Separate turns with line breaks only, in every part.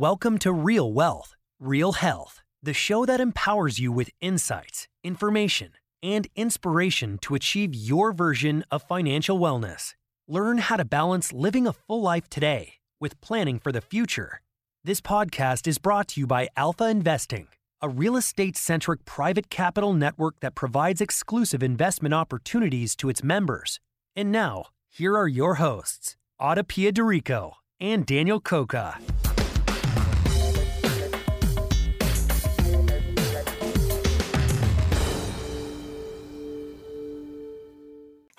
Welcome to Real Wealth, Real Health, the show that empowers you with insights, information, and inspiration to achieve your version of financial wellness. Learn how to balance living a full life today with planning for the future. This podcast is brought to you by Alpha Investing, a real estate centric private capital network that provides exclusive investment opportunities to its members. And now, here are your hosts, Ada Pia Dorico and Daniel Coca.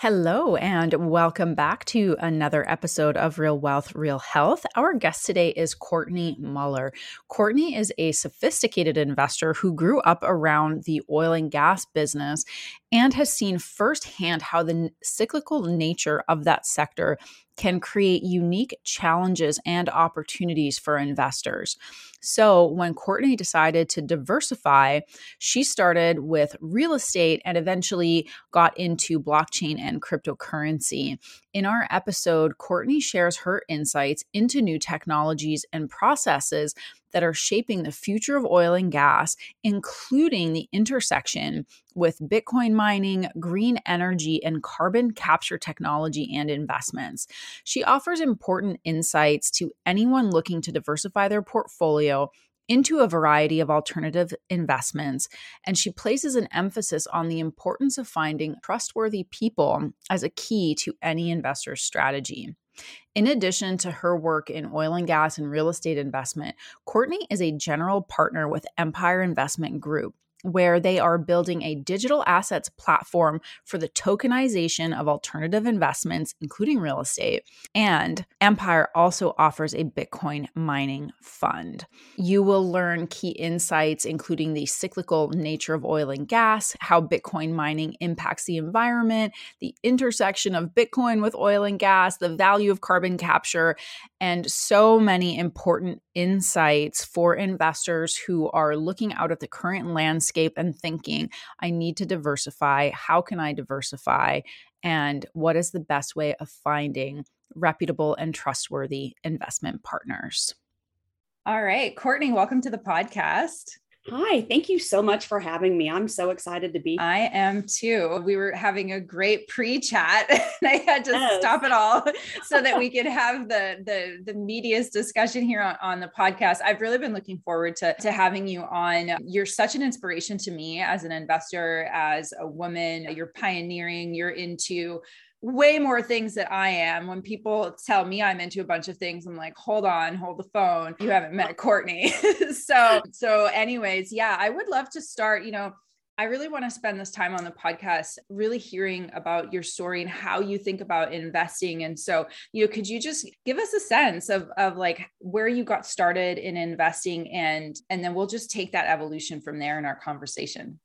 Hello, and welcome back to another episode of Real Wealth, Real Health. Our guest today is Courtney Muller. Courtney is a sophisticated investor who grew up around the oil and gas business and has seen firsthand how the cyclical nature of that sector can create unique challenges and opportunities for investors. So, when Courtney decided to diversify, she started with real estate and eventually got into blockchain and cryptocurrency. In our episode, Courtney shares her insights into new technologies and processes that are shaping the future of oil and gas, including the intersection with Bitcoin mining, green energy, and carbon capture technology and investments. She offers important insights to anyone looking to diversify their portfolio into a variety of alternative investments, and she places an emphasis on the importance of finding trustworthy people as a key to any investor's strategy. In addition to her work in oil and gas and real estate investment, Courtney is a general partner with Empire Investment Group, where they are building a digital assets platform for the tokenization of alternative investments, including real estate. And Empire also offers a Bitcoin mining fund. You will learn key insights, including the cyclical nature of oil and gas, how Bitcoin mining impacts the environment, the intersection of Bitcoin with oil and gas, the value of carbon capture, and so many important insights for investors who are looking out at the current landscape and thinking, I need to diversify. How can I diversify? And what is the best way of finding reputable and trustworthy investment partners? All right, Courtney, welcome to the podcast.
Hi, thank you so much for having me. I'm so excited to be.
I am too. We were having a great pre-chat and I had to yes. stop it all so that we could have the the the meatiest discussion here on, on the podcast. I've really been looking forward to to having you on. You're such an inspiration to me as an investor, as a woman. You're pioneering, you're into way more things that I am. When people tell me I'm into a bunch of things, I'm like, hold on, hold the phone. You haven't met Courtney. so, so anyways, yeah, I would love to start, you know, I really want to spend this time on the podcast really hearing about your story and how you think about investing. And so, you know, could you just give us a sense of of like where you got started in investing and and then we'll just take that evolution from there in our conversation.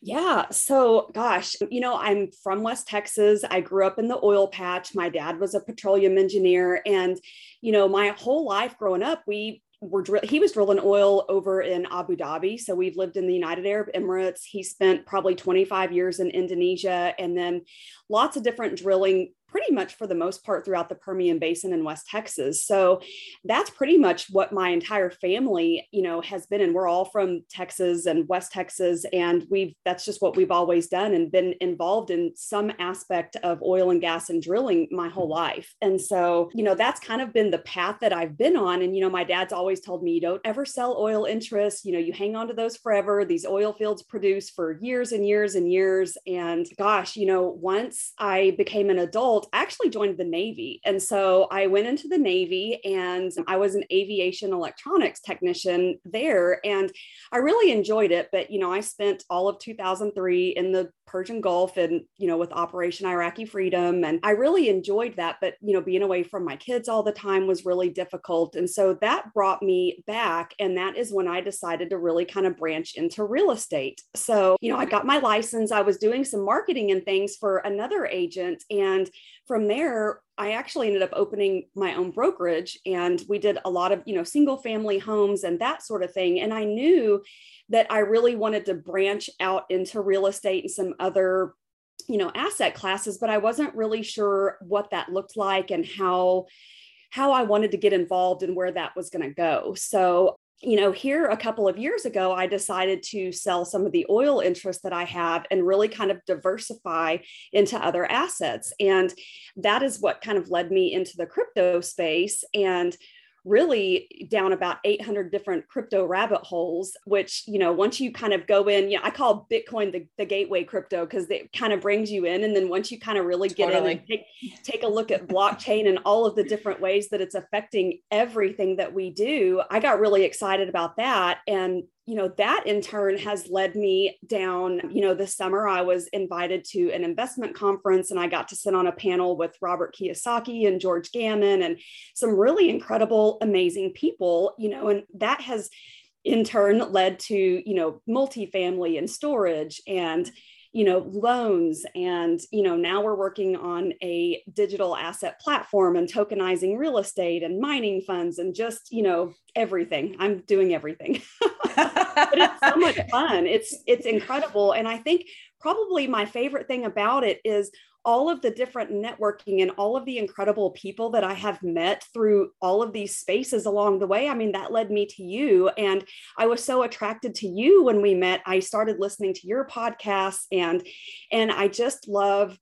Yeah. So, gosh, you know, I'm from West Texas. I grew up in the oil patch. My dad was a petroleum engineer. And, you know, my whole life growing up, we were dr- he was drilling oil over in Abu Dhabi. So we've lived in the United Arab Emirates. He spent probably 25 years in Indonesia and then lots of different drilling pretty much for the most part throughout the Permian Basin in West Texas. So that's pretty much what my entire family, you know, has been. And we're all from Texas and West Texas. And we've, that's just what we've always done and been involved in some aspect of oil and gas and drilling my whole life. And so, you know, that's kind of been the path that I've been on. And, you know, my dad's always told me, don't ever sell oil interests, you know, you hang on to those forever. These oil fields produce for years and years and years. And gosh, you know, once I became an adult, I actually joined the Navy. And so I went into the Navy and I was an aviation electronics technician there. And I really enjoyed it. But, you know, I spent all of 2003 in the Persian Gulf and, you know, with Operation Iraqi Freedom. And I really enjoyed that. But, you know, being away from my kids all the time was really difficult. And so that brought me back. And that is when I decided to really kind of branch into real estate. So, you know, I got my license. I was doing some marketing and things for another agent. And from there, I actually ended up opening my own brokerage and we did a lot of, you know, single family homes and that sort of thing. And I knew that I really wanted to branch out into real estate and some other you know asset classes but i wasn't really sure what that looked like and how how i wanted to get involved and where that was going to go so you know here a couple of years ago i decided to sell some of the oil interests that i have and really kind of diversify into other assets. And that is what kind of led me into the crypto space. And really down about 800 different crypto rabbit holes which you know once you kind of go in you know i call bitcoin the, the gateway crypto because it kind of brings you in and then once you kind of really get totally. in and take, take a look at blockchain and all of the different ways that it's affecting everything that we do i got really excited about that and you know that in turn has led me down you know this summer i was invited to an investment conference and i got to sit on a panel with robert kiyosaki and george gammon and some really incredible amazing people you know and that has in turn led to you know multifamily and storage and you know loans and you know now we're working on a digital asset platform and tokenizing real estate and mining funds and just you know everything. I'm doing everything but it's so much fun it's it's incredible and i think probably my favorite thing about it is all of the different networking and all of the incredible people that I have met through all of these spaces along the way. I mean, that led me to you. And I was so attracted to you when we met. I started listening to your podcast and and I just love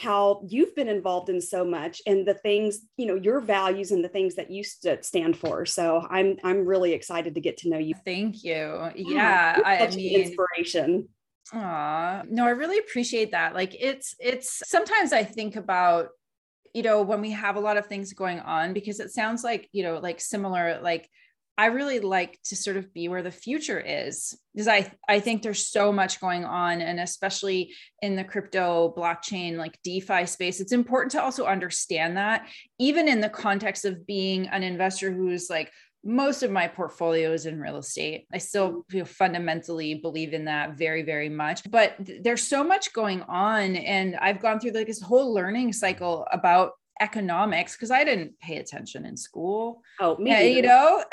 how you've been involved in so much and the things you know your values and the things that you st- stand for. So i'm i'm really excited to get to know you.
Thank you. Mm, yeah, yeah i mean
inspiration.
Aw, no, I really appreciate that. Like it's it's sometimes I think about, you know, when we have a lot of things going on, because it sounds like, you know, like similar, like I really like to sort of be where the future is because I I think there's so much going on and especially in the crypto blockchain like DeFi space it's important to also understand that even in the context of being an investor who's like most of my portfolio is in real estate. I still feel fundamentally believe in that very, very much. But th- there's so much going on. And I've gone through like this whole learning cycle about economics because I didn't pay attention in school.
Oh, me,
yeah, you know.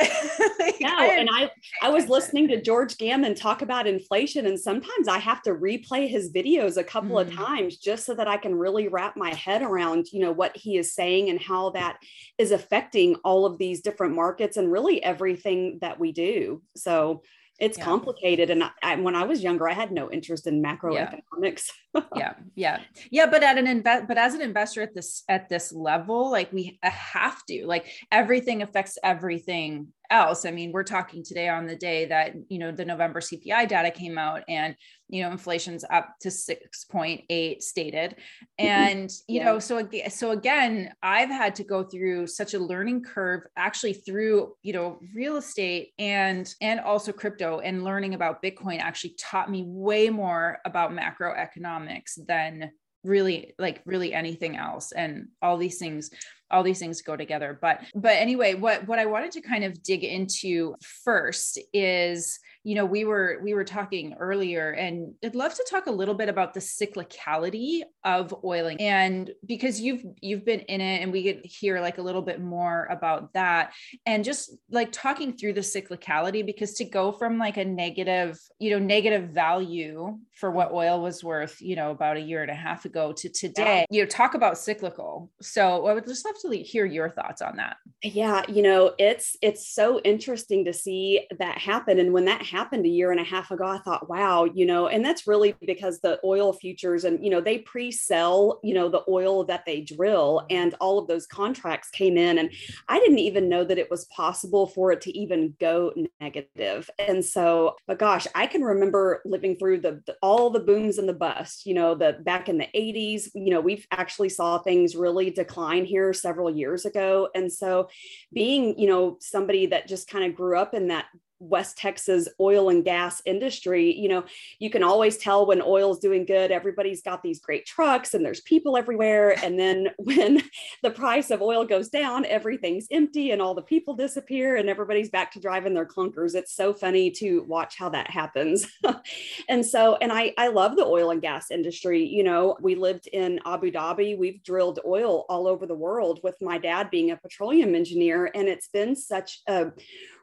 like, no, I and I I was listening to George Gammon talk about inflation, and sometimes I have to replay his videos a couple mm. of times just so that I can really wrap my head around, you know, what he is saying and how that is affecting all of these different markets and really everything that we do. So it's yeah. complicated and I, when i was younger i had no interest in macroeconomics
yeah. yeah yeah yeah but at an invest but as an investor at this at this level like we have to like everything affects everything else. I mean, we're talking today on the day that, you know, the November CPI data came out and, you know, inflation's up to 6.8 stated. And, you yeah. know, so, so again, I've had to go through such a learning curve actually through, you know, real estate and, and also crypto and learning about Bitcoin actually taught me way more about macroeconomics than really like really anything else and all these things all these things go together. But but anyway what what i wanted to kind of dig into first is you know we were we were talking earlier and i'd love to talk a little bit about the cyclicality of oiling. And because you've you've been in it and we could hear like a little bit more about that. And just like talking through the cyclicality because to go from like a negative you know negative value for what oil was worth you know about a year and a half ago to today yeah. you know talk about cyclical. So i would just love love to hear your thoughts on that.
Yeah, you know, it's it's so interesting to see that happen. And when that happened a year and a half ago, I thought, wow, you know, and that's really because the oil futures and you know they pre-sell, you know, the oil that they drill, and all of those contracts came in, and I didn't even know that it was possible for it to even go negative. And so, but gosh, I can remember living through the, the all the booms and the bust. You know, the back in the '80s, you know, we've actually saw things really decline here several years ago, and so being, you know, somebody that just kind of grew up in that West Texas oil and gas industry, you know, you can always tell when oil's doing good. Everybody's got these great trucks and there's people everywhere. And then when the price of oil goes down, everything's empty and all the people disappear and everybody's back to driving their clunkers. It's so funny to watch how that happens. and so, and I, I love the oil and gas industry. You know, we lived in Abu Dhabi, we've drilled oil all over the world with my dad being a petroleum engineer. And it's been such a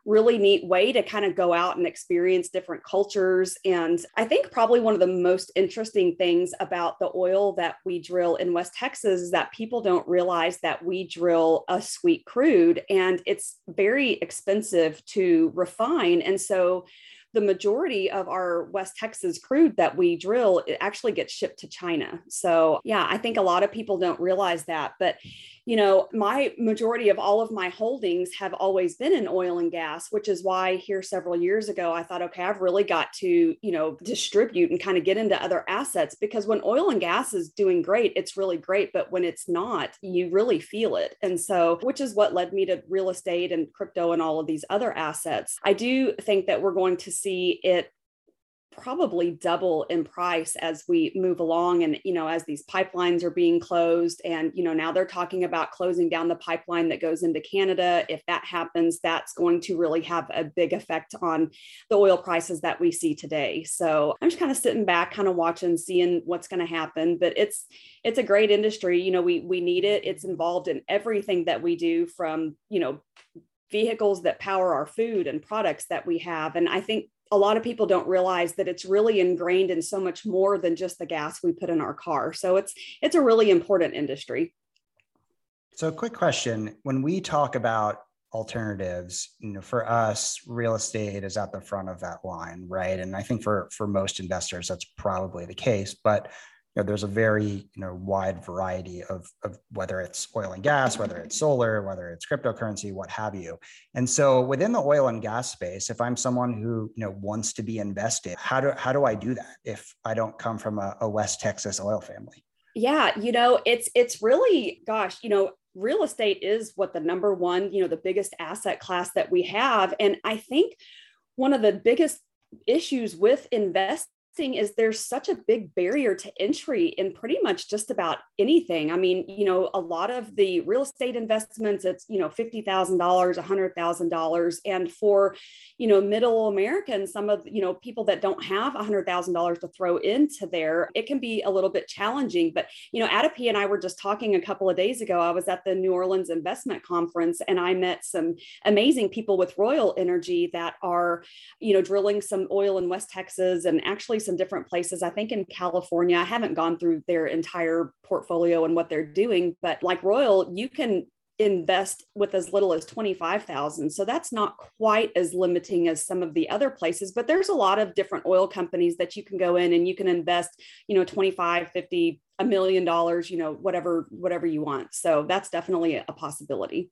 really neat way to kind of go out and experience different cultures. And I think probably one of the most interesting things about the oil that we drill in West Texas is that people don't realize that we drill a sweet crude and it's very expensive to refine. And so the majority of our West Texas crude that we drill it actually gets shipped to China. So, yeah, I think a lot of people don't realize that. But you know, my majority of all of my holdings have always been in oil and gas, which is why here several years ago, I thought, okay, I've really got to, you know, distribute and kind of get into other assets because when oil and gas is doing great, it's really great. But when it's not, you really feel it. And so, which is what led me to real estate and crypto and all of these other assets. I do think that we're going to see it probably double in price as we move along and you know as these pipelines are being closed and you know now they're talking about closing down the pipeline that goes into Canada. If that happens that's going to really have a big effect on the oil prices that we see today. So I'm just kind of sitting back kind of watching seeing what's going to happen but it's it's a great industry. You know we we need it. It's involved in everything that we do from you know vehicles that power our food and products that we have. And I think a lot of people don't realize that it's really ingrained in so much more than just the gas we put in our car. So it's it's a really important industry.
So quick question, when we talk about alternatives, you know, for us real estate is at the front of that line, right? And I think for for most investors that's probably the case, but you know, there's a very you know wide variety of, of whether it's oil and gas, whether it's solar, whether it's cryptocurrency, what have you. And so within the oil and gas space, if I'm someone who you know wants to be invested, how do how do I do that if I don't come from a, a West Texas oil family?
Yeah, you know, it's it's really gosh, you know, real estate is what the number one, you know, the biggest asset class that we have, and I think one of the biggest issues with invest thing is there's such a big barrier to entry in pretty much just about anything. I mean, you know, a lot of the real estate investments, it's, you know, $50,000, $100,000. And for, you know, middle Americans, some of, you know, people that don't have $100,000 to throw into there, it can be a little bit challenging. But, you know, Adipy and I were just talking a couple of days ago. I was at the New Orleans Investment Conference and I met some amazing people with Royal Energy that are, you know, drilling some oil in West Texas and actually some different places. I think in California, I haven't gone through their entire portfolio and what they're doing, but like Royal, you can invest with as little as 25,000. So that's not quite as limiting as some of the other places, but there's a lot of different oil companies that you can go in and you can invest, you know, 25, 50, a million dollars, you know, whatever whatever you want. So that's definitely a possibility.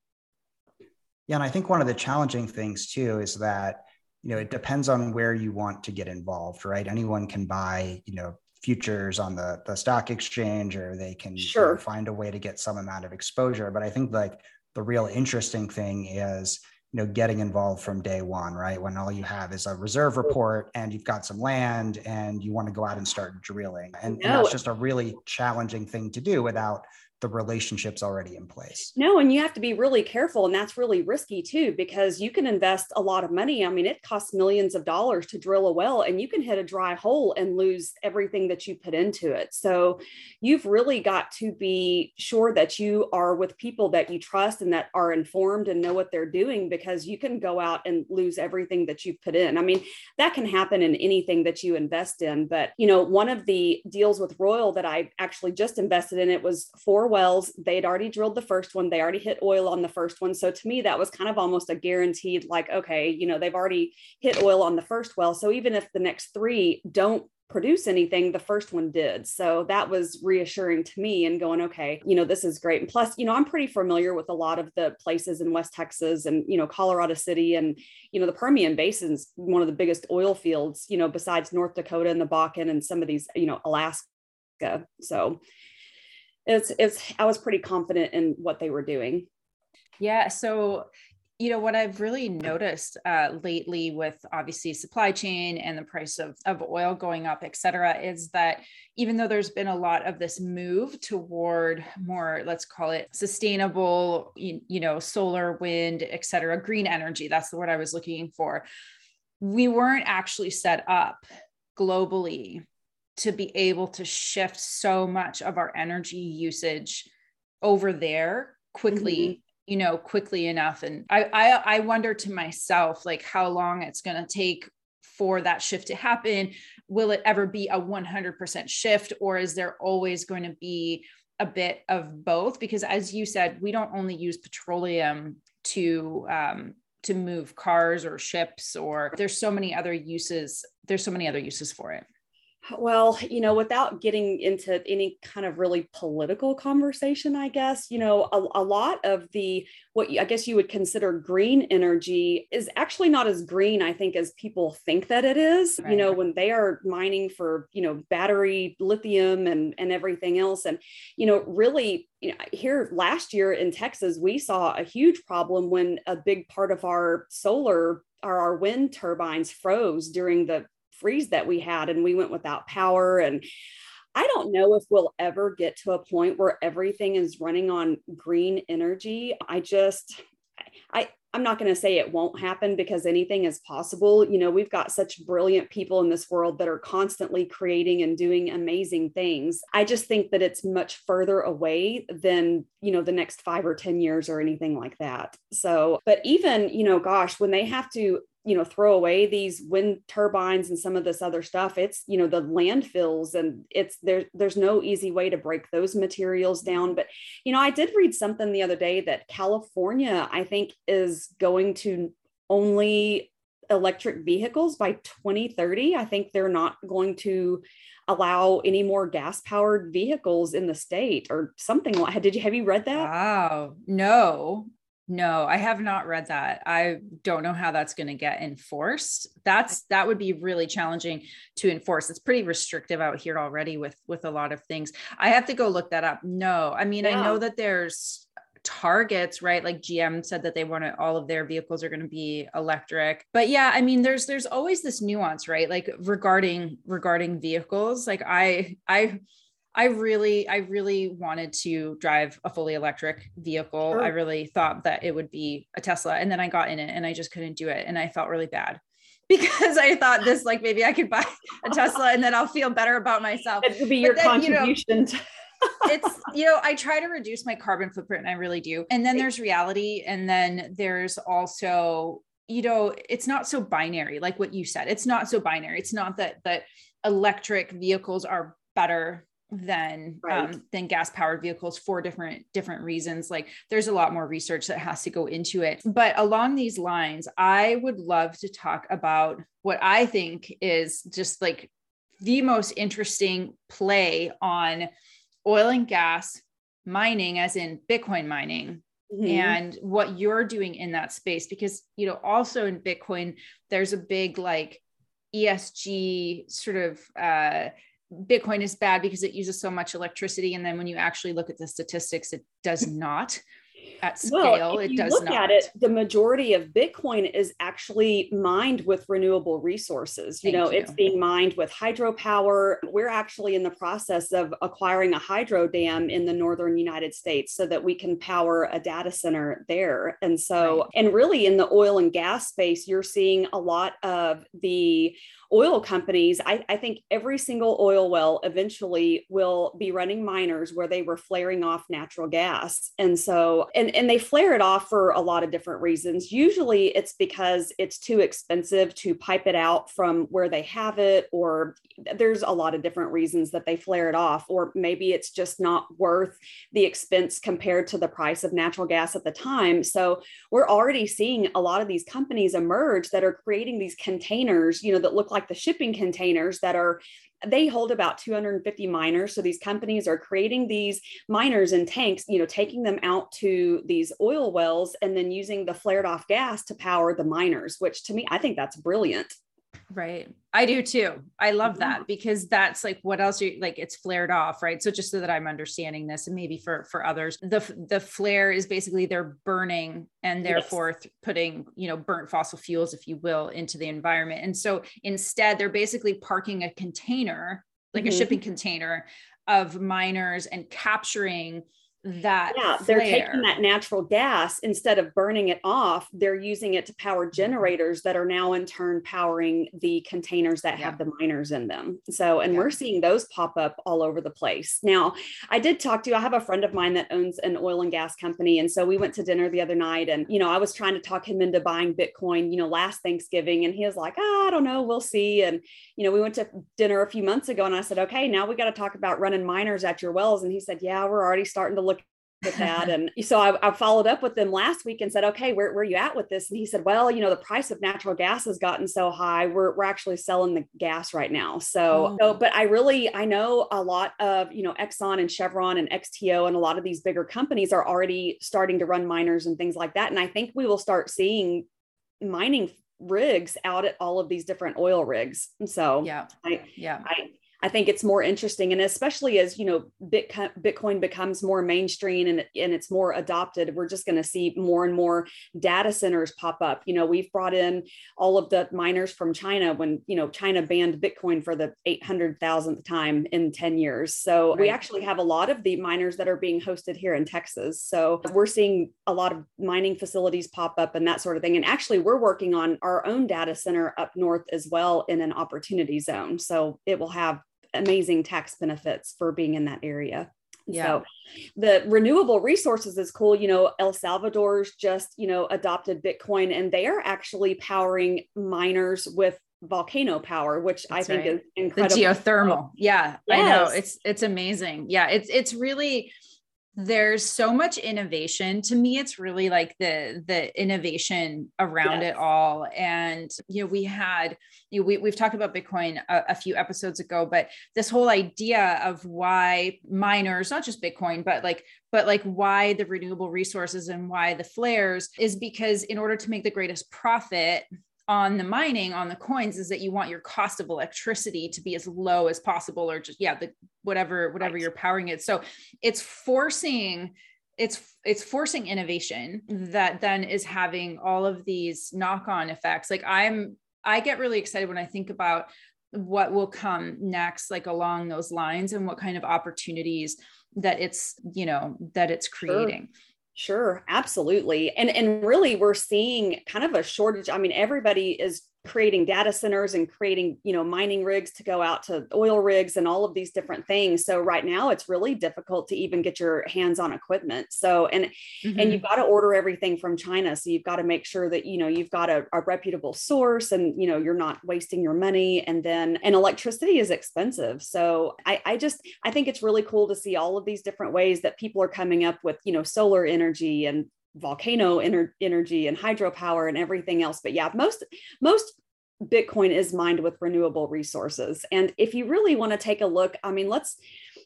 Yeah, and I think one of the challenging things too is that you know it depends on where you want to get involved right? Anyone can buy you know futures on the the stock exchange or they can sure. you know, find a way to get some amount of exposure. But i think like the real interesting thing is you know getting involved from day one right? When all you have is a reserve report and you've got some land and you want to go out and start drilling. And, no. and that's just a really challenging thing to do without the relationships already in place.
No, and you have to be really careful. And that's really risky too, because you can invest a lot of money. I mean, it costs millions of dollars to drill a well, and you can hit a dry hole and lose everything that you put into it. So you've really got to be sure that you are with people that you trust and that are informed and know what they're doing, because you can go out and lose everything that you've put in. I mean, that can happen in anything that you invest in. But, you know, one of the deals with Royal that I actually just invested in, it was four wells. They'd already drilled the first one. They already hit oil on the first one. So to me, that was kind of almost a guaranteed, like, okay, you know, they've already hit oil on the first well. So even if the next three don't produce anything the first one did so that was reassuring to me and going okay you know this is great and plus you know i'm pretty familiar with a lot of the places in west texas and you know colorado city and you know the permian basin's one of the biggest oil fields you know besides north dakota and the bakken and some of these you know alaska so it's it's i was pretty confident in what they were doing.
Yeah so you know what i've really noticed uh, lately with obviously supply chain and the price of, of oil going up et cetera is that even though there's been a lot of this move toward more let's call it sustainable you, you know solar wind et cetera green energy that's the word i was looking for we weren't actually set up globally to be able to shift so much of our energy usage over there quickly mm-hmm. you know quickly enough. And I, I i wonder to myself like how long it's going to take for that shift to happen. Will it ever be a 100% shift or is there always going to be a bit of both? Because as you said we don't only use petroleum to um, to move cars or ships or there's so many other uses there's so many other uses for it
well, you know, without getting into any kind of really political conversation, I guess, you know, a, a, lot of the what I guess you would consider green energy is actually not as green, I think, as people think that it is. Right. You know, when they are mining for, you know, battery lithium and, and everything else. And, you know, really, you know, here last year in Texas, we saw a huge problem when a big part of our solar or our wind turbines froze during the freeze that we had and we went without power and I don't know if we'll ever get to a point where everything is running on green energy. I just I I'm not going to say it won't happen because anything is possible. You know, we've got such brilliant people in this world that are constantly creating and doing amazing things. I just think that it's much further away than, you know, the next 5 or 10 years or anything like that. So, but even, you know, gosh, when they have to you know throw away these wind turbines and some of this other stuff it's you know the landfills and it's there there's no easy way to break those materials mm-hmm. down. But you know i did read something the other day that california i think is going to only electric vehicles by 2030 i think they're not going to allow any more gas powered vehicles in the state or something like did you have you read that?
Wow. No no, I have not read that. I don't know how that's going to get enforced. That's that would be really challenging to enforce. It's pretty restrictive out here already with with a lot of things. I have to go look that up. No, I mean yeah. I know that there's targets right like gm said that they want to all of their vehicles are going to be electric but yeah i mean there's there's always this nuance right like regarding regarding vehicles like i i I really, I really wanted to drive a fully electric vehicle. Sure. I really thought that it would be a Tesla. And then I got in it and I just couldn't do it. And I felt really bad because I thought this, like, maybe I could buy a Tesla and then I'll feel better about myself.
It would be your then, contribution.
You know, it's, you know, I try to reduce my carbon footprint. And i really do. And then there's reality. And then there's also, you know, it's not so binary, like what you said. It's not so binary. It's not that, that electric vehicles are better than right. um, than gas powered vehicles for different different reasons like there's a lot more research that has to go into it but along these lines i would love to talk about what i think is just like the most interesting play on oil and gas mining as in bitcoin mining Mm-hmm. and what you're doing in that space because you know also in bitcoin there's a big like esg sort of uh Bitcoin is bad because it uses so much electricity. And then when you actually look at the statistics, it does not at scale. Well, it does
look
not.
at it, the majority of Bitcoin is actually mined with renewable resources. You Thank know, you. it's being mined with hydropower. We're actually in the process of acquiring a hydro dam in the northern United States so that we can power a data center there. And so, right. and really in the oil and gas space, you're seeing a lot of the oil companies, I, I think every single oil well eventually will be running miners where they were flaring off natural gas. And so, and, and they flare it off for a lot of different reasons. Usually it's because it's too expensive to pipe it out from where they have it, or there's a lot of different reasons that they flare it off, or maybe it's just not worth the expense compared to the price of natural gas at the time. So we're already seeing a lot of these companies emerge that are creating these containers, you know, that look like the shipping containers that are they hold about 250 miners. So these companies are creating these miners and tanks you know taking them out to these oil wells and then using the flared off gas to power the miners which to me i think that's brilliant
Right. I do too. I love that because that's like what else you like it's flared off, right? So just so that I'm understanding this and maybe for for others, the the flare is basically they're burning and therefore yes. putting, you know, burnt fossil fuels if you will into the environment. And so instead they're basically parking a container, like mm-hmm. a shipping container of miners and capturing that
yeah flare. they're taking that natural gas instead of burning it off they're using it to power mm-hmm. generators that are now in turn powering the containers that yeah. have the miners in them so and yeah. we're seeing those pop up all over the place now i did talk to i have a friend of mine that owns an oil and gas company and so we went to dinner the other night and you know i was trying to talk him into buying bitcoin you know last thanksgiving and he was like oh, i don't know we'll see and you know we went to dinner a few months ago and i said okay now we got to talk about running miners at your wells and he said yeah we're already starting to look with that. And so I, I, followed up with them last week and said, okay, where, where are you at with this? And he said, well, you know, the price of natural gas has gotten so high. We're, we're actually selling the gas right now. So, oh. so, but I really, I know a lot of, you know, Exxon and Chevron and XTO and a lot of these bigger companies are already starting to run miners and things like that. And I think we will start seeing mining rigs out at all of these different oil rigs. And so
yeah,
I, yeah, I, I think it's more interesting. And especially as, you know, Bitcoin becomes more mainstream and, and it's more adopted, we're just going to see more and more data centers pop up. You know, we've brought in all of the miners from China when, you know, China banned Bitcoin for the 800,000th time in 10 years. So right. we actually have a lot of the miners that are being hosted here in Texas. So we're seeing a lot of mining facilities pop up and that sort of thing. And actually, we're working on our own data center up north as well in an opportunity zone. So it will have amazing tax benefits for being in that area. Yeah. So the renewable resources is cool. You know, El Salvador's just, you know, adopted Bitcoin and they are actually powering miners with volcano power, which That's I think right. is incredible.
The geothermal. Yeah. Yes. I know. It's it's amazing. Yeah. It's it's really there's so much innovation to me it's really like the the innovation around yes. it all and you know we had you know, we, we've talked about bitcoin a, a, few episodes ago but this whole idea of why miners not just bitcoin but like but like why the renewable resources and why the flares is because in order to make the greatest profit on the mining on the coins is that you want your cost of electricity to be as low as possible or just yeah the whatever whatever right. you're powering it so it's forcing it's it's forcing innovation mm-hmm. that then is having all of these knock-on effects like i'm i get really excited when i think about what will come next like along those lines and what kind of opportunities that it's you know that it's creating sure.
Sure, absolutely. And and really we're seeing kind of a shortage. I mean, everybody is creating data centers and creating you know mining rigs to go out to oil rigs and all of these different things. So right now it's really difficult to even get your hands on equipment. So and mm-hmm. and you've got to order everything from china. So you've got to make sure that you know you've got a, a reputable source and you know you're not wasting your money. And then and electricity is expensive. So I, I just i think it's really cool to see all of these different ways that people are coming up with you know solar energy and volcano ener- energy and hydropower and everything else but yeah most most bitcoin is mined with renewable resources. And if you really want to take a look i mean let's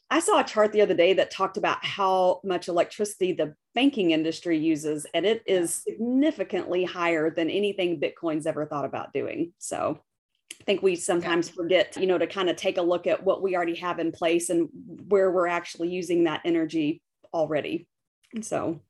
i saw a chart the other day that talked about how much electricity the banking industry uses and it is significantly higher than anything bitcoin's ever thought about doing. So I think we sometimes forget, you know, to kind of take a look at what we already have in place and where we're actually using that energy already. So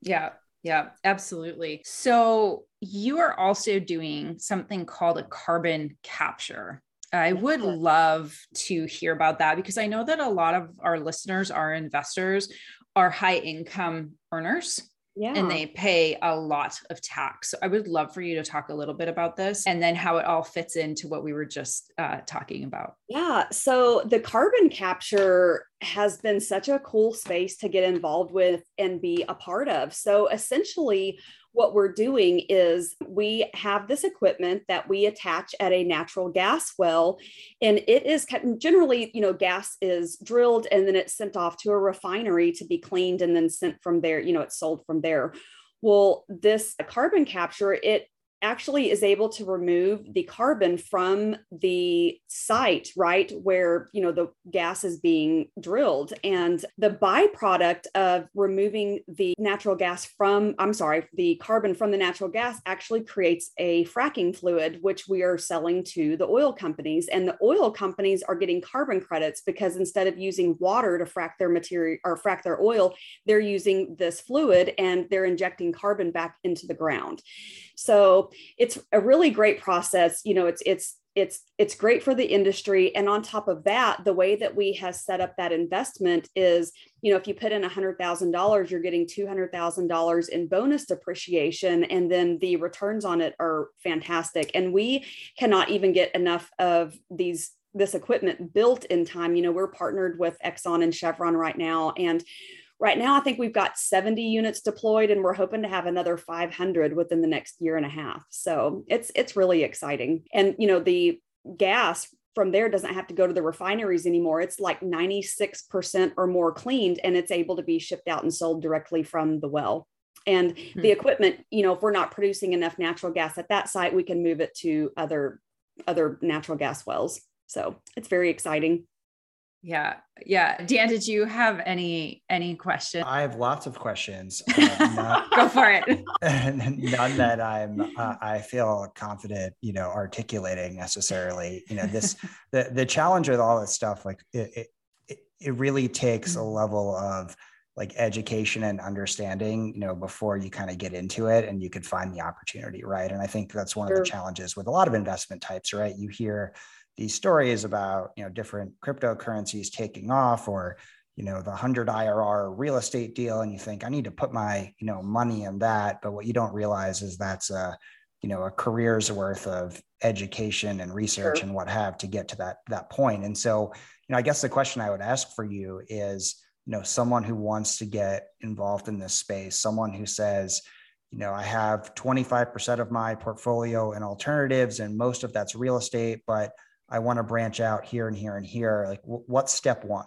yeah. Yeah, absolutely. So you are also doing something called a carbon capture. I would love to hear about that because I know that a lot of our listeners, our investors, are high income earners. Yeah. and they pay a lot of tax. So I would love for you to talk a little bit about this and then how it all fits into what we were just uh, talking about.
Yeah. So the carbon capture has been such a cool space to get involved with and be a part of. So essentially, what we're doing is we have this equipment that we attach at a natural gas well and it is generally you know gas is drilled and then it's sent off to a refinery to be cleaned and then sent from there you know it's sold from there. Well this carbon capture it actually is able to remove the carbon from the site right where you know the gas is being drilled. And the byproduct of removing the natural gas from i'm sorry the carbon from the natural gas actually creates a fracking fluid which we are selling to the oil companies. And the oil companies are getting carbon credits because instead of using water to frack their material or frack their oil they're using this fluid and they're injecting carbon back into the ground. So it's a really great process. You know, it's it's it's it's great for the industry. And on top of that the way that we have set up that investment is you know if you put in $100000 you're getting $200000 in bonus depreciation and then the returns on it are fantastic. And we cannot even get enough of these this equipment built in time. You know we're partnered with exxon and chevron right now and Right now, I think we've got 70 units deployed, and we're hoping to have another 500 within the next year and a half. So it's it's really exciting. And you know, the gas from there doesn't have to go to the refineries anymore. It's like 96% or more cleaned, and it's able to be shipped out and sold directly from the well. And hmm. the equipment, you know, if we're not producing enough natural gas at that site, we can move it to other other natural gas wells. So it's very exciting.
Yeah. Yeah. Dan, did you have any any questions?
I have lots of questions.
Uh, Go for it.
none that I'm uh, I feel confident, you know, articulating necessarily. You know, this the the challenge with all this stuff, like it it, it really takes a mm-hmm. level of like education and understanding, you know, before you kind of get into it and you could find the opportunity, right? And I think that's one sure. of the challenges with a lot of investment types, right? You hear these stories about you know different cryptocurrencies taking off or you know the 100 IRR real estate deal and you think I need to put my you know money in that but what you don't realize is that's a you know a career's worth of education and research sure. and what have to get to that that point and so you know I guess the question I would ask for you is you know someone who wants to get involved in this space someone who says you know i have 25% of my portfolio in alternatives and most of that's real estate but I want to branch out here and here and here. Like, w- what's step one?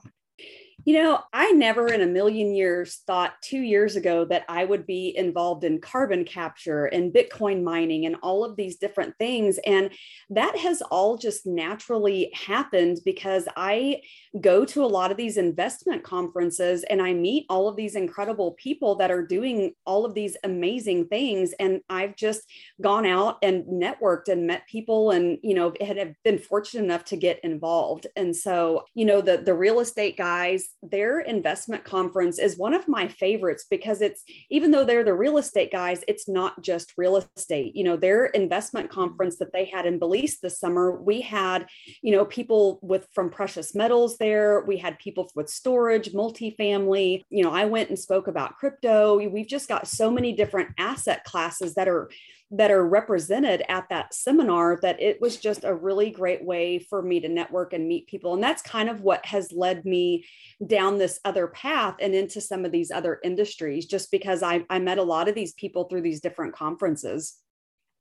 You know, I never in a million years thought two years ago that I would be involved in carbon capture and Bitcoin mining and all of these different things. And that has all just naturally happened because I go to a lot of these investment conferences and I meet all of these incredible people that are doing all of these amazing things. And I've just gone out and networked and met people and, you know, have been fortunate enough to get involved. And so, you know, the, the real estate guys, their investment conference is one of my favorites because it's, even though they're the real estate guys, it's not just real estate. You know, their investment mm-hmm. conference that they had in Belize this summer, we had, you know, people with from precious metals there. We had people with storage, multifamily. You know, I went and spoke about crypto. We've just got so many different asset classes that are that are represented at that seminar that it was just a really great way for me to network and meet people and that's kind of what has led me down this other path and into some of these other industries just because I, I met a lot of these people through these different conferences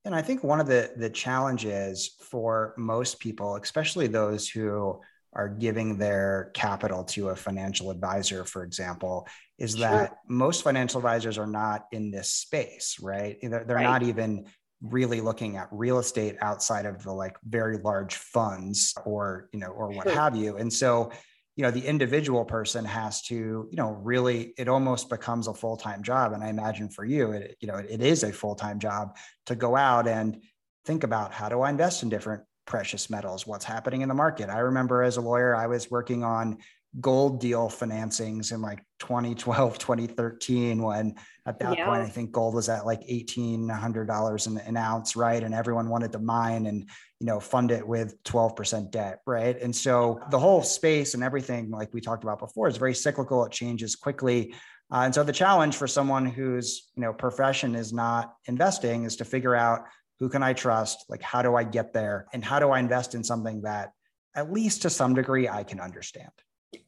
and i think one of the the challenges for most people especially those who are giving their capital to a financial advisor, for example, is sure. that most financial advisors are not in this space, right? They're, they're right. not even really looking at real estate outside of the like very large funds or you know or what sure. have you and so you know the individual person has to you know really it almost becomes a full-time job and i imagine for you it you know it is a full-time job to go out and think about how do i invest in different precious metals, what's happening in the market. I remember as a lawyer, I was working on gold deal financings in like 2012, 2013, when at that yeah. point, I think gold was at like $1,800 an, an ounce, right? And everyone wanted to mine and, you know, fund it with 12% debt, right? And so the whole space and everything, like we talked about before, is very cyclical. It changes quickly. Uh, and so the challenge for someone whose you know profession is not investing is to figure out who can I trust, like how do I get there, and how do I invest in something that at least to some degree I can understand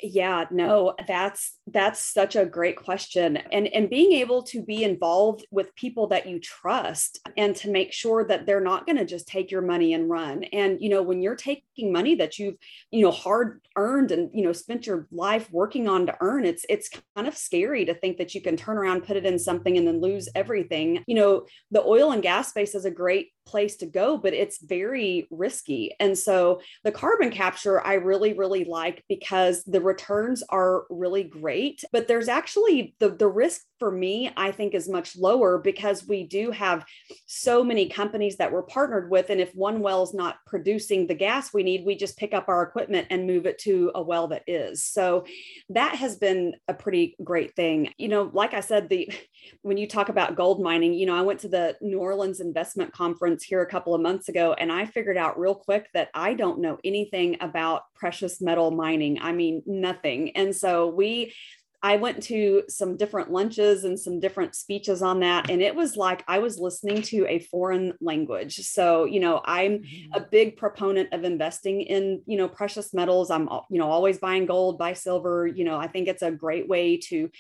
yeah no that's that's such a great question and and being able to be involved with people that you trust and to make sure that they're not going to just take your money and run and you know when you're taking money that you've you know hard earned and you know spent your life working on to earn it's it's kind of scary to think that you can turn around put it in something and then lose everything you know the oil and gas space is a great place to go, but it's very risky. And so the carbon capture, I really, really like because the returns are really great. But there's actually the, the risk for me, I think is much lower because we do have so many companies that we're partnered with. And if one well is not producing the gas we need, we just pick up our equipment and move it to a well that is. So that has been a pretty great thing. You know, like I said, the when you talk about gold mining, you know, I went to the New Orleans investment conference here a couple of months ago and I figured out real quick that I don't know anything about precious metal mining. I mean, nothing. And so we I went to some different lunches and some different speeches on that. And it was like I was listening to a foreign language. So, you know, I'm mm-hmm. a big proponent of investing in, you know, precious metals. I'm, you know, always buying gold, buy silver. You know, I think it's a great way to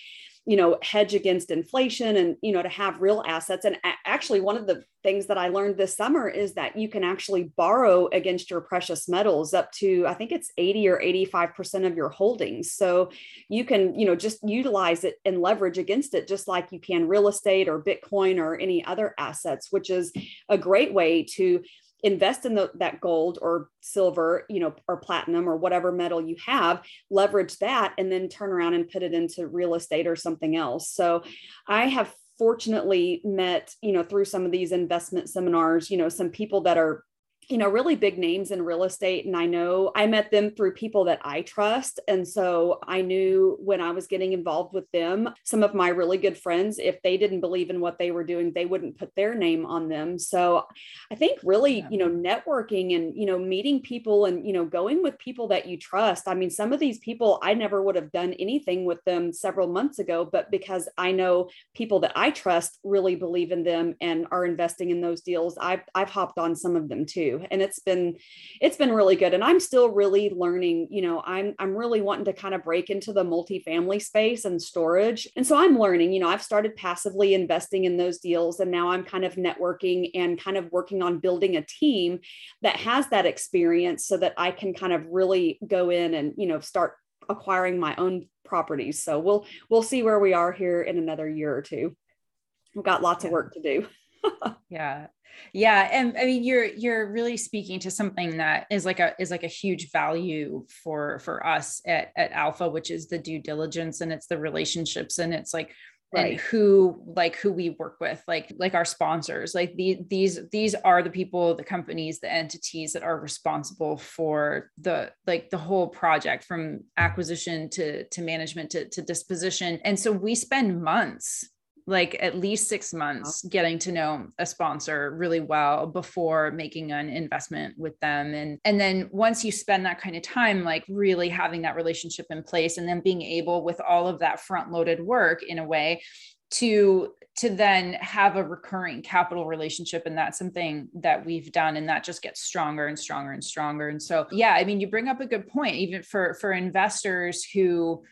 you know hedge against inflation and you know to have real assets. And actually one of the things that i learned this summer is that you can actually borrow against your precious metals up to i think it's 80 or 85% of your holdings. So you can you know just utilize it and leverage against it just like you can real estate or bitcoin or any other assets which is a great way to invest in the, that gold or silver, you know, or platinum or whatever metal you have, leverage that and then turn around and put it into real estate or something else. So I have fortunately met, you know, through some of these investment seminars, you know, some people that are you know, really big names in real estate. And I know I met them through people that I trust. And so I knew when I was getting involved with them, some of my really good friends, if they didn't believe in what they were doing, they wouldn't put their name on them. So I think really, you know, networking and, you know, meeting people and, you know, going with people that you trust. I mean, some of these people, I never would have done anything with them several months ago, but because I know people that I trust really believe in them and are investing in those deals, I've, I've hopped on some of them too and it's been it's been really good. And i'm still really learning you know i'm i'm really wanting to kind of break into the multifamily space and storage. And so i'm learning you know i've started passively investing in those deals and now i'm kind of networking and kind of working on building a team that has that experience so that i can kind of really go in and you know start acquiring my own properties. So we'll we'll see where we are here in another year or two. We've got lots of work to do
yeah yeah and i mean you're you're really speaking to something that is like a is like a huge value for for us at, at alpha which is the due diligence and it's the relationships and it's like right. and who like who we work with like like our sponsors like the, these these are the people the companies the entities that are responsible for the like the whole project from acquisition to to management to, to disposition and so we spend months like at least six months getting to know a sponsor really well before making an investment with them. And and then once you spend that kind of time like really having that relationship in place and then being able with all of that front loaded work in a way to to then have a recurring capital relationship. And that's something that we've done and that just gets stronger and stronger and stronger. And so yeah i mean you bring up a good point even for for investors who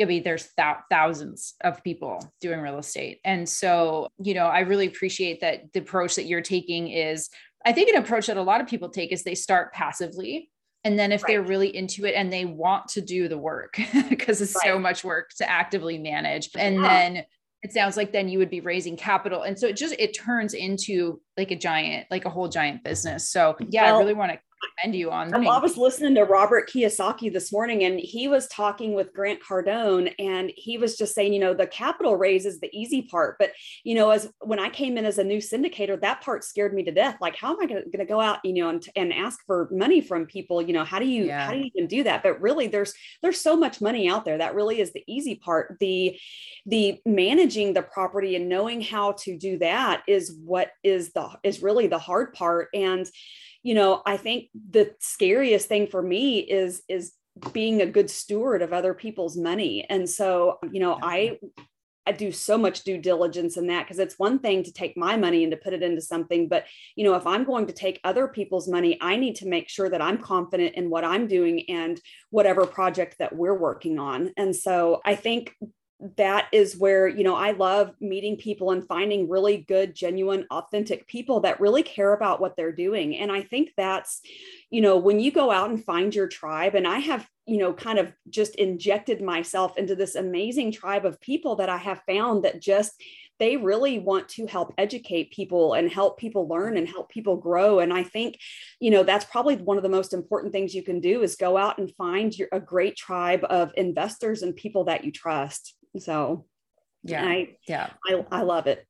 I mean, there's th- thousands of people doing real estate. And so, you know, I really appreciate that the approach that you're taking is, I think an approach that a lot of people take is they start passively. And then if right. they're really into it and they want to do the work, because it's right. so much work to actively manage. And yeah. then it sounds like then you would be raising capital. And so it just, it turns into like a giant, like a whole giant business. So yeah, well, I really want to commend you on.
Um, I was listening to Robert Kiyosaki this morning, and he was talking with Grant Cardone, and he was just saying, you know, the capital raise is the easy part, but you know, as when I came in as a new syndicator, that part scared me to death. Like, how am I going to go out, you know, and, and ask for money from people? You know, how do you yeah. how do you even do that? But really, there's there's so much money out there. That really is the easy part. The the managing the property and knowing how to do that is what is the is really the hard part and you know i think the scariest thing for me is is being a good steward of other people's money and so you know i I do so much due diligence in that because it's one thing to take my money and to put it into something, but you know, if I'm going to take other people's money, I need to make sure that I'm confident in what I'm doing and whatever project that we're working on. And so I think that is where you know i love meeting people and finding really good genuine authentic people that really care about what they're doing. And i think that's you know when you go out and find your tribe and i have you know kind of just injected myself into this amazing tribe of people that i have found that just they really want to help educate people and help people learn and help people grow. And i think you know that's probably one of the most important things you can do is go out and find your, a great tribe of investors and people that you trust so
yeah,
I,
yeah,
I, I love it.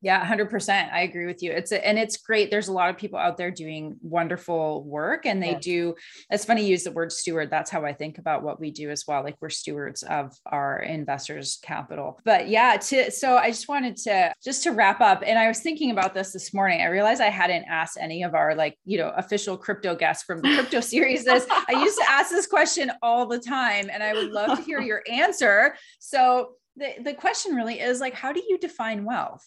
Yeah, 100%. I agree with you. It's a, and it's great. There's a lot of people out there doing wonderful work and they do. It's funny you use the word steward. That's how I think about what we do as well. Like we're stewards of our investors' capital. But yeah, to so I just wanted to just to wrap up and I was thinking about this this morning. I realized I hadn't asked any of our like, you know, official crypto guests from the crypto series this. I used to ask this question all the time and I would love to hear your answer. So the, the question really is like how do you define wealth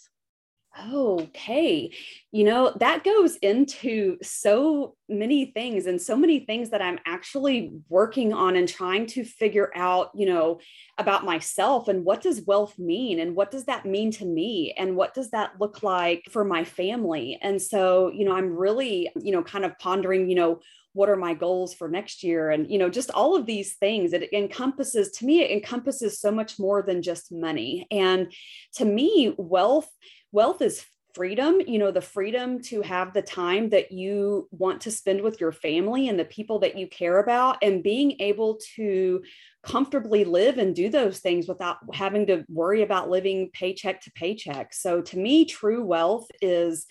Okay. You know, that goes into so many things and so many things that I'm actually working on and trying to figure out, you know, about myself and what does wealth mean and what does that mean to me and what does that look like for my family. And so, you know, I'm really, you know, kind of pondering, you know, what are my goals for next year and you know just all of these things it encompasses to me it encompasses so much more than just money and to me wealth wealth is freedom you know the freedom to have the time that you want to spend with your family and the people that you care about and being able to comfortably live and do those things without having to worry about living paycheck to paycheck. So to me true wealth is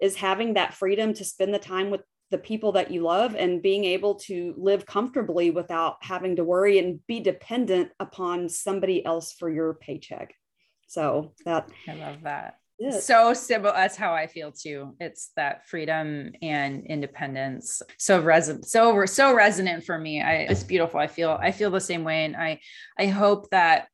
is having that freedom to spend the time with the people that you love and being able to live comfortably without having to worry and be dependent upon somebody else for your paycheck. So that
i love that so simple that's how i feel too. It's that freedom and independence. So resonant so so resonant for me. I, it's beautiful. I feel i feel the same way. And i i hope that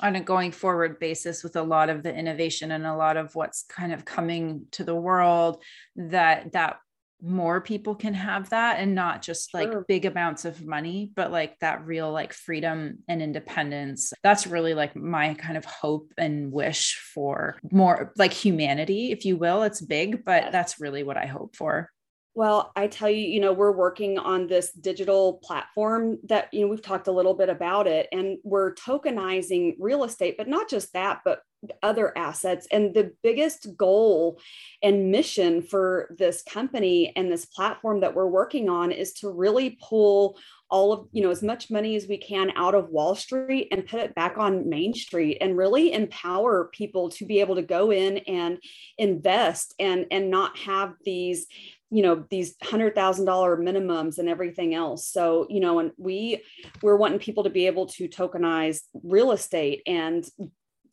on a going forward basis with a lot of the innovation and a lot of what's kind of coming to the world that that more people can have that and not just like sure. big amounts of money but like that real like freedom and independence. That's really like my kind of hope and wish for more like humanity if you will. It's big but that's really what i hope for.
Well, I tell you, you know, we're working on this digital platform that, you know, we've talked a little bit about it and we're tokenizing real estate, but not just that, but other assets. And the biggest goal and mission for this company and this platform that we're working on is to really pull all of you know as much money as we can out of wall street and put it back on main street and really empower people to be able to go in and invest and and not have these you know these hundred thousand dollar minimums and everything else so you know and we we're wanting people to be able to tokenize real estate and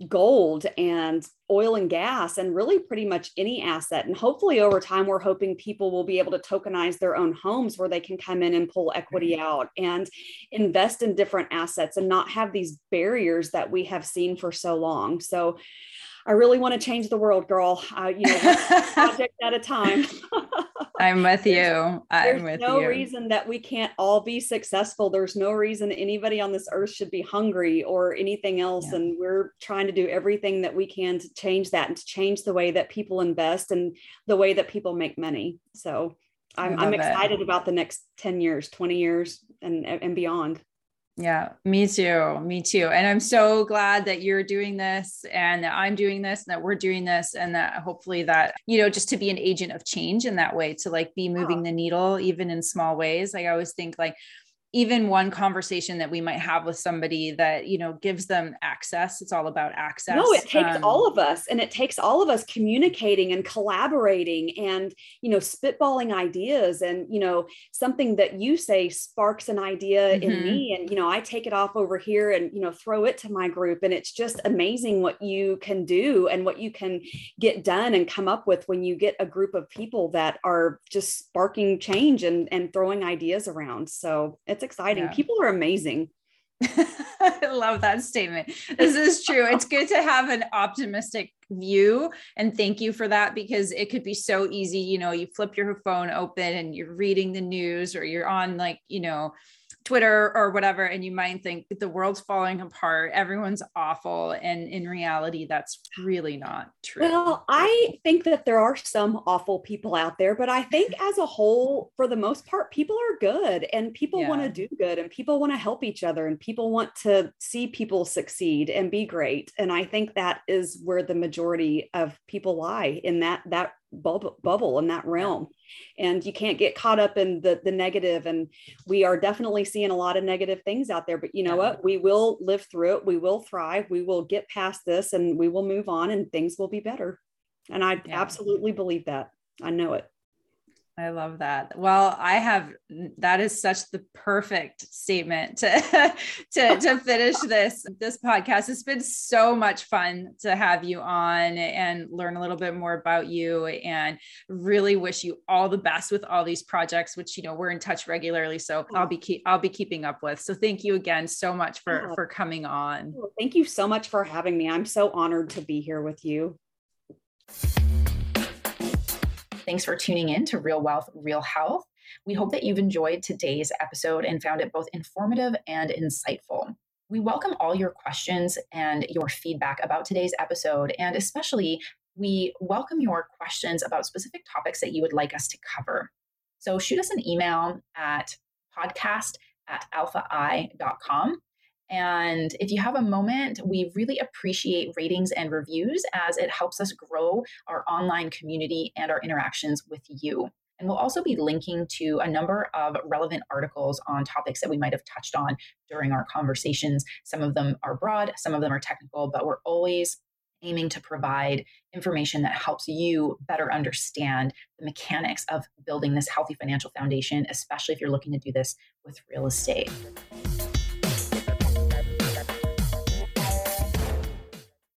gold and oil and gas and really pretty much any asset. And hopefully over time, we're hoping people will be able to tokenize their own homes where they can come in and pull equity mm-hmm. out and invest in different assets and not have these barriers that we have seen for so long. So I really want to change the world, girl. Uh, you know, project at a time.
I'm with you. I'm
with
no
you. reason that we can't all be successful. There's no reason anybody on this earth should be hungry or anything else. Yeah. And we're trying to do everything that we can to change that and to change the way that people invest and the way that people make money. So I'm, I'm excited it. about the next 10 years, 20 years, and, and beyond.
Yeah, me too. Me too. And I'm so glad that you're doing this and that I'm doing this and that we're doing this and that hopefully that, you know, just to be an agent of change in that way, to like be moving the needle even in small ways. Like I always think like even one conversation that we might have with somebody that you know gives them access it's all about access
no it takes um, all of us and it takes all of us communicating and collaborating and you know spitballing ideas and you know something that you say sparks an idea mm-hmm. in me and you know i take it off over here and you know throw it to my group and it's just amazing what you can do and what you can get done and come up with when you get a group of people that are just sparking change and and throwing ideas around so it's it's exciting. Yeah. People are amazing.
I love that statement. This is true. It's good to have an optimistic view. And thank you for that because it could be so easy. You know, you flip your phone open and you're reading the news or you're on like, you know, Twitter or whatever, and you might think the world's falling apart, everyone's awful. And in reality, that's really not true.
Well, I think that there are some awful people out there, but I think as a whole, for the most part, people are good and people yeah. want to do good and people want to help each other and people want to see people succeed and be great. And I think that is where the majority of people lie in that that bubble, bubble in that realm and you can't get caught up in the the negative. And we are definitely seeing a lot of negative things out there but you know what? We will live through it. We will thrive. We will get past this and we will move on and things will be better. And i yeah. absolutely believe that. I know it
I love that. Well, I have that is such the perfect statement to to to finish this this podcast. It's been so much fun to have you on and learn a little bit more about you and really wish you all the best with all these projects which you know we're in touch regularly so I'll be keep I'll be keeping up with. So thank you again so much for for coming on.
Thank you so much for having me. I'm so honored to be here with you.
Thanks for tuning in to Real Wealth, Real Health. We hope that you've enjoyed today's episode and found it both informative and insightful. We welcome all your questions and your feedback about today's episode, and especially we welcome your questions about specific topics that you would like us to cover. So shoot us an email at podcast at alphaI.com and if you have a moment, we really appreciate ratings and reviews as it helps us grow our online community and our interactions with you. And we'll also be linking to a number of relevant articles on topics that we might have touched on during our conversations. Some of them are broad, some of them are technical, but we're always aiming to provide information that helps you better understand the mechanics of building this healthy financial foundation, especially if you're looking to do this with real estate.